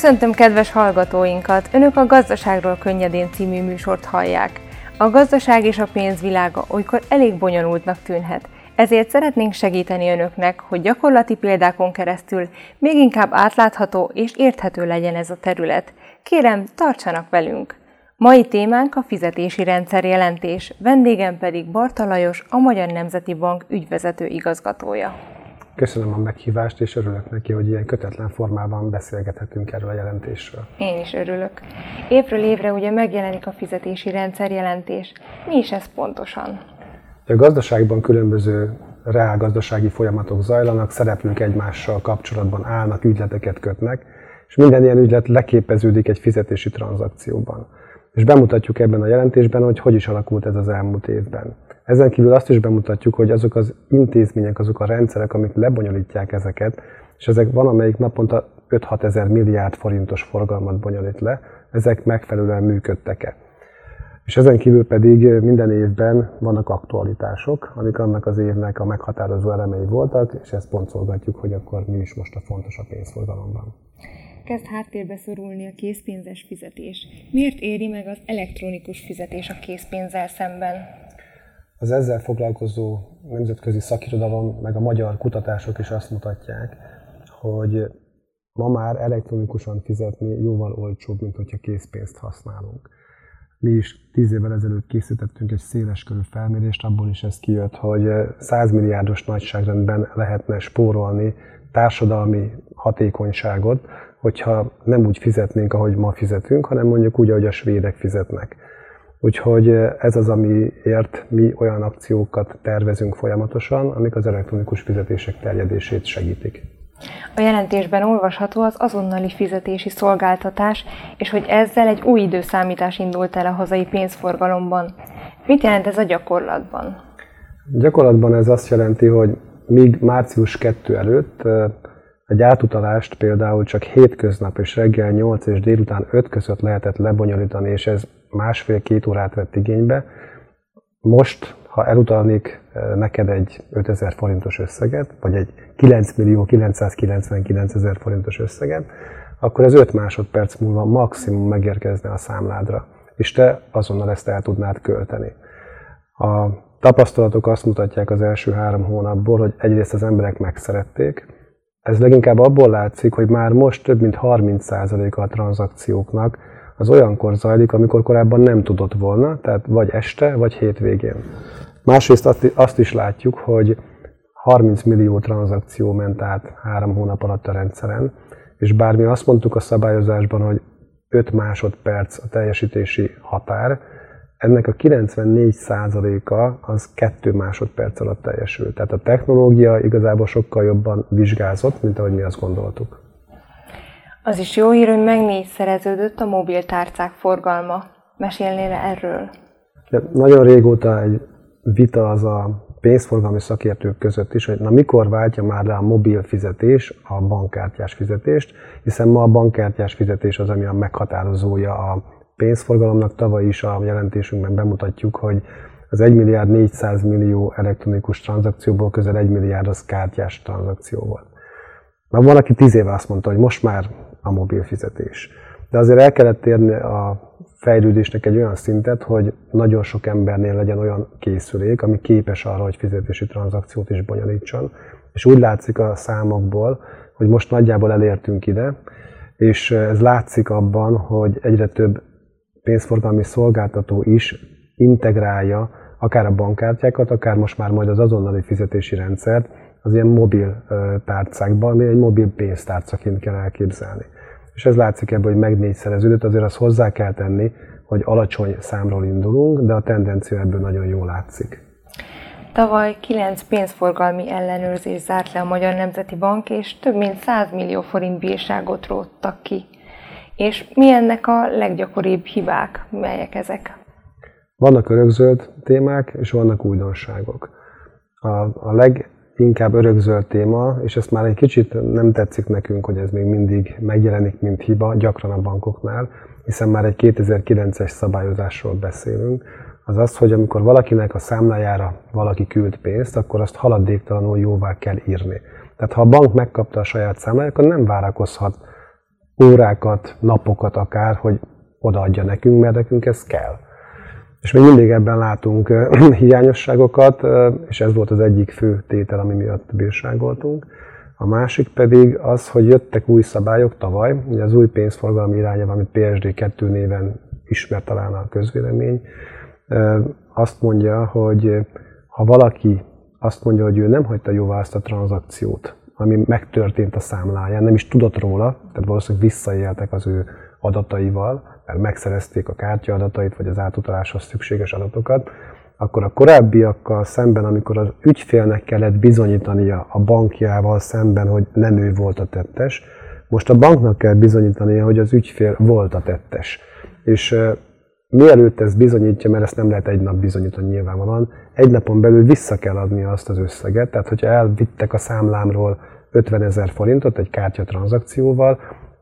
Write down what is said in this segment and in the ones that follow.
Köszöntöm kedves hallgatóinkat! Önök a Gazdaságról könnyedén című műsort hallják. A gazdaság és a pénzvilága olykor elég bonyolultnak tűnhet, ezért szeretnénk segíteni önöknek, hogy gyakorlati példákon keresztül még inkább átlátható és érthető legyen ez a terület. Kérem, tartsanak velünk! Mai témánk a fizetési rendszer jelentés, vendégem pedig Barta Lajos, a Magyar Nemzeti Bank ügyvezető igazgatója. Köszönöm a meghívást, és örülök neki, hogy ilyen kötetlen formában beszélgethetünk erről a jelentésről. Én is örülök. Évről évre ugye megjelenik a fizetési rendszer jelentés. Mi is ez pontosan? A gazdaságban különböző reálgazdasági folyamatok zajlanak, szereplők egymással kapcsolatban állnak, ügyleteket kötnek, és minden ilyen ügylet leképeződik egy fizetési tranzakcióban. És bemutatjuk ebben a jelentésben, hogy hogy is alakult ez az elmúlt évben. Ezen kívül azt is bemutatjuk, hogy azok az intézmények, azok a rendszerek, amik lebonyolítják ezeket, és ezek van, amelyik naponta 5-6 ezer milliárd forintos forgalmat bonyolít le, ezek megfelelően működtek-e. És ezen kívül pedig minden évben vannak aktualitások, amik annak az évnek a meghatározó elemei voltak, és ezt pontolgatjuk, hogy akkor mi is most a fontos a pénzforgalomban. Kezd háttérbe szorulni a készpénzes fizetés. Miért éri meg az elektronikus fizetés a készpénzzel szemben? Az ezzel foglalkozó nemzetközi szakirodalom, meg a magyar kutatások is azt mutatják, hogy ma már elektronikusan fizetni jóval olcsóbb, mint hogyha készpénzt használunk. Mi is tíz évvel ezelőtt készítettünk egy széleskörű felmérést, abból is ez kijött, hogy 100 milliárdos nagyságrendben lehetne spórolni társadalmi hatékonyságot, hogyha nem úgy fizetnénk, ahogy ma fizetünk, hanem mondjuk úgy, ahogy a svédek fizetnek. Úgyhogy ez az, amiért mi olyan akciókat tervezünk folyamatosan, amik az elektronikus fizetések terjedését segítik. A jelentésben olvasható az azonnali fizetési szolgáltatás, és hogy ezzel egy új időszámítás indult el a hazai pénzforgalomban. Mit jelent ez a gyakorlatban? Gyakorlatban ez azt jelenti, hogy míg március 2 előtt egy átutalást például csak hétköznap és reggel 8 és délután 5 között lehetett lebonyolítani, és ez másfél-két órát vett igénybe. Most, ha elutalnék eh, neked egy 5000 forintos összeget, vagy egy 9 millió 999 ezer forintos összeget, akkor ez 5 másodperc múlva maximum megérkezne a számládra, és te azonnal ezt el tudnád költeni. A tapasztalatok azt mutatják az első három hónapból, hogy egyrészt az emberek megszerették, ez leginkább abból látszik, hogy már most több mint 30%-a a tranzakcióknak az olyankor zajlik, amikor korábban nem tudott volna, tehát vagy este, vagy hétvégén. Másrészt azt is látjuk, hogy 30 millió tranzakció ment át három hónap alatt a rendszeren, és bármi azt mondtuk a szabályozásban, hogy 5 másodperc a teljesítési határ, ennek a 94%-a az 2 másodperc alatt teljesül. Tehát a technológia igazából sokkal jobban vizsgázott, mint ahogy mi azt gondoltuk. Az is jó hír, hogy meg szereződött a mobiltárcák forgalma. Mesélnél erről? De nagyon régóta egy vita az a pénzforgalmi szakértők között is, hogy na mikor váltja már le a mobil fizetés a bankkártyás fizetést, hiszen ma a bankkártyás fizetés az, ami a meghatározója a pénzforgalomnak. Tavaly is a jelentésünkben bemutatjuk, hogy az 1 milliárd 400 millió elektronikus tranzakcióból közel 1 milliárd az kártyás tranzakció volt. Már van, aki tíz éve azt mondta, hogy most már a mobil fizetés. De azért el kellett érni a fejlődésnek egy olyan szintet, hogy nagyon sok embernél legyen olyan készülék, ami képes arra, hogy fizetési tranzakciót is bonyolítson. És úgy látszik a számokból, hogy most nagyjából elértünk ide, és ez látszik abban, hogy egyre több pénzforgalmi szolgáltató is integrálja akár a bankkártyákat, akár most már majd az azonnali fizetési rendszert az ilyen mobil tárcákban, ami egy mobil pénztárcaként kell elképzelni. És ez látszik ebből, hogy meg négyszereződött, azért azt hozzá kell tenni, hogy alacsony számról indulunk, de a tendencia ebből nagyon jól látszik. Tavaly 9 pénzforgalmi ellenőrzés zárt le a Magyar Nemzeti Bank, és több mint 100 millió forint bírságot róttak ki. És mi ennek a leggyakoribb hibák, melyek ezek? Vannak örökzöld témák, és vannak újdonságok. A, a leginkább örökzöld téma, és ezt már egy kicsit nem tetszik nekünk, hogy ez még mindig megjelenik, mint hiba, gyakran a bankoknál, hiszen már egy 2009-es szabályozásról beszélünk, az az, hogy amikor valakinek a számlájára valaki küld pénzt, akkor azt haladéktalanul jóvá kell írni. Tehát ha a bank megkapta a saját számláját, akkor nem várakozhat órákat, napokat akár, hogy odaadja nekünk, mert nekünk ez kell. És még mindig ebben látunk hiányosságokat, és ez volt az egyik fő tétel, ami miatt bírságoltunk. A másik pedig az, hogy jöttek új szabályok tavaly, ugye az új pénzforgalmi irányelv, amit PSD2 néven ismert talán a közvélemény, azt mondja, hogy ha valaki azt mondja, hogy ő nem hagyta jóvá azt a tranzakciót, ami megtörtént a számláján, nem is tudott róla, tehát valószínűleg visszaéltek az ő adataival, mert megszerezték a kártya adatait, vagy az átutaláshoz szükséges adatokat, akkor a korábbiakkal szemben, amikor az ügyfélnek kellett bizonyítania a bankjával szemben, hogy nem ő volt a tettes, most a banknak kell bizonyítania, hogy az ügyfél volt a tettes. És mielőtt ez bizonyítja, mert ezt nem lehet egy nap bizonyítani nyilvánvalóan, egy napon belül vissza kell adni azt az összeget, tehát hogyha elvittek a számlámról 50 ezer forintot egy kártya tranzakcióval,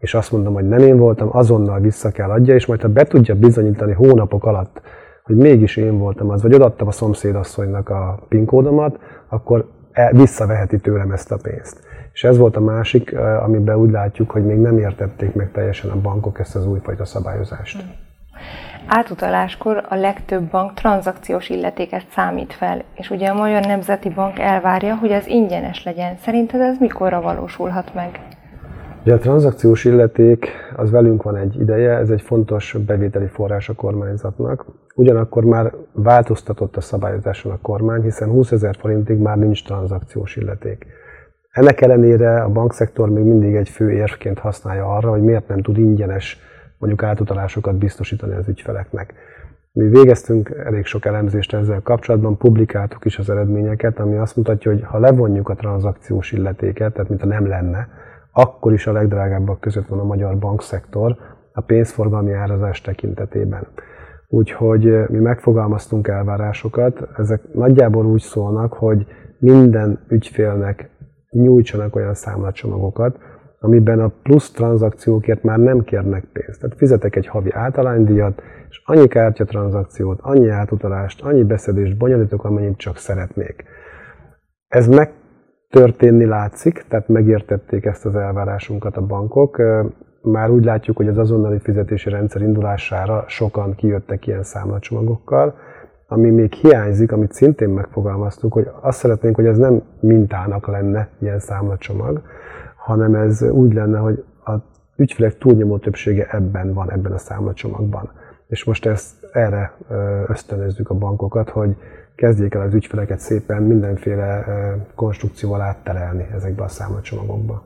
és azt mondom, hogy nem én voltam, azonnal vissza kell adja, és majd ha be tudja bizonyítani hónapok alatt, hogy mégis én voltam az, vagy odaadtam a szomszédasszonynak a PIN kódomat, akkor e, visszaveheti tőlem ezt a pénzt. És ez volt a másik, amiben úgy látjuk, hogy még nem értették meg teljesen a bankok ezt az újfajta szabályozást. Hmm. Átutaláskor a legtöbb bank tranzakciós illetéket számít fel, és ugye a Magyar Nemzeti Bank elvárja, hogy ez ingyenes legyen. Szerinted ez mikorra valósulhat meg? Ugye a tranzakciós illeték az velünk van egy ideje, ez egy fontos bevételi forrás a kormányzatnak. Ugyanakkor már változtatott a szabályozáson a kormány, hiszen 20 ezer forintig már nincs tranzakciós illeték. Ennek ellenére a bankszektor még mindig egy fő érvként használja arra, hogy miért nem tud ingyenes mondjuk átutalásokat biztosítani az ügyfeleknek. Mi végeztünk elég sok elemzést ezzel kapcsolatban, publikáltuk is az eredményeket, ami azt mutatja, hogy ha levonjuk a tranzakciós illetéket, tehát mint nem lenne, akkor is a legdrágábbak között van a magyar bankszektor a pénzforgalmi árazás tekintetében. Úgyhogy mi megfogalmaztunk elvárásokat, ezek nagyjából úgy szólnak, hogy minden ügyfélnek nyújtsanak olyan számlacsomagokat, amiben a plusz tranzakciókért már nem kérnek pénzt. Tehát fizetek egy havi általánydíjat, és annyi kártyatranzakciót, annyi átutalást, annyi beszedést bonyolítok, amennyit csak szeretnék. Ez megtörténni látszik, tehát megértették ezt az elvárásunkat a bankok. Már úgy látjuk, hogy az azonnali fizetési rendszer indulására sokan kijöttek ilyen számlacsomagokkal, ami még hiányzik, amit szintén megfogalmaztuk, hogy azt szeretnénk, hogy ez nem mintának lenne ilyen számlacsomag, hanem ez úgy lenne, hogy a ügyfelek túlnyomó többsége ebben van, ebben a számlacsomagban. És most ezt erre ösztönözzük a bankokat, hogy kezdjék el az ügyfeleket szépen mindenféle konstrukcióval átterelni ezekbe a számlacsomagokba.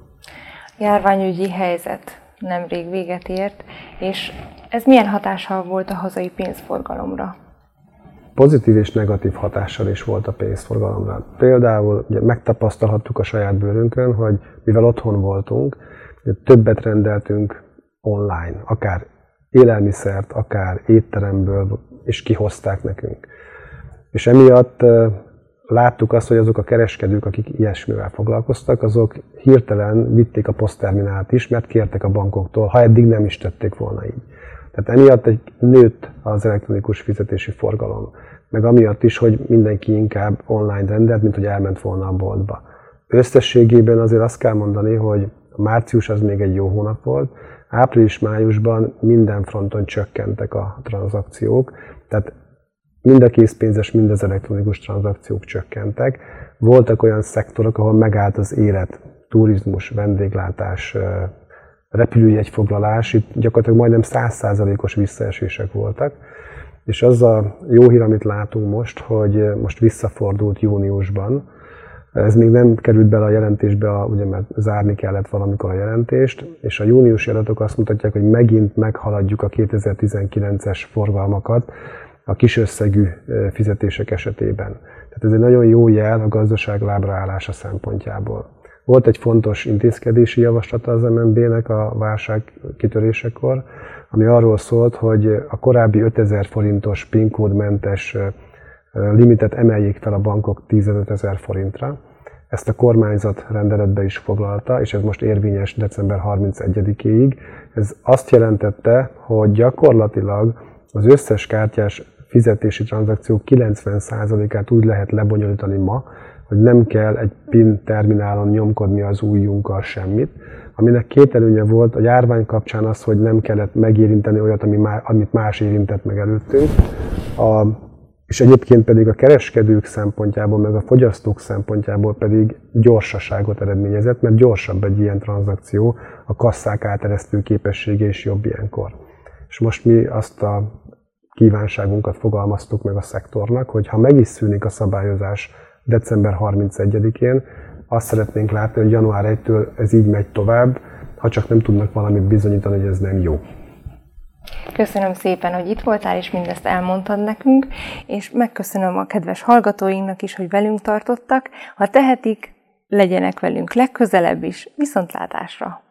Járványügyi helyzet nemrég véget ért, és ez milyen hatással volt a hazai pénzforgalomra? pozitív és negatív hatással is volt a pénzforgalomra. Például ugye megtapasztalhattuk a saját bőrünkön, hogy mivel otthon voltunk, többet rendeltünk online, akár élelmiszert, akár étteremből, és kihozták nekünk. És emiatt láttuk azt, hogy azok a kereskedők, akik ilyesmivel foglalkoztak, azok hirtelen vitték a posztterminált is, mert kértek a bankoktól, ha eddig nem is tették volna így. Tehát emiatt egy nőtt az elektronikus fizetési forgalom, meg amiatt is, hogy mindenki inkább online rendelt, mint hogy elment volna a boltba. Összességében azért azt kell mondani, hogy március az még egy jó hónap volt, április-májusban minden fronton csökkentek a tranzakciók, tehát mind a készpénzes, mind az elektronikus tranzakciók csökkentek. Voltak olyan szektorok, ahol megállt az élet, turizmus, vendéglátás, repülőjegyfoglalás, itt gyakorlatilag majdnem 100%-os visszaesések voltak. És az a jó hír, amit látunk most, hogy most visszafordult júniusban, ez még nem került bele a jelentésbe, ugye mert zárni kellett valamikor a jelentést, és a júniusi adatok azt mutatják, hogy megint meghaladjuk a 2019-es forgalmakat a kisösszegű fizetések esetében. Tehát ez egy nagyon jó jel a gazdaság lábraállása szempontjából. Volt egy fontos intézkedési javaslata az MNB-nek a válság kitörésekor, ami arról szólt, hogy a korábbi 5000 forintos PIN kódmentes limitet emeljék fel a bankok 15 ezer forintra. Ezt a kormányzat rendeletbe is foglalta, és ez most érvényes december 31-ig. Ez azt jelentette, hogy gyakorlatilag az összes kártyás fizetési tranzakciók 90%-át úgy lehet lebonyolítani ma, hogy nem kell egy PIN terminálon nyomkodni az ujjunkkal semmit, aminek két előnye volt a járvány kapcsán az, hogy nem kellett megérinteni olyat, ami má, amit más érintett meg előttünk. A, és egyébként pedig a kereskedők szempontjából, meg a fogyasztók szempontjából pedig gyorsaságot eredményezett, mert gyorsabb egy ilyen tranzakció, a kasszák áteresztő képessége is jobb ilyenkor. És most mi azt a kívánságunkat fogalmaztuk meg a szektornak, hogy ha meg is szűnik a szabályozás december 31-én, azt szeretnénk látni, hogy január 1-től ez így megy tovább, ha csak nem tudnak valamit bizonyítani, hogy ez nem jó. Köszönöm szépen, hogy itt voltál, és mindezt elmondtad nekünk, és megköszönöm a kedves hallgatóinknak is, hogy velünk tartottak. Ha tehetik, legyenek velünk legközelebb is. Viszontlátásra!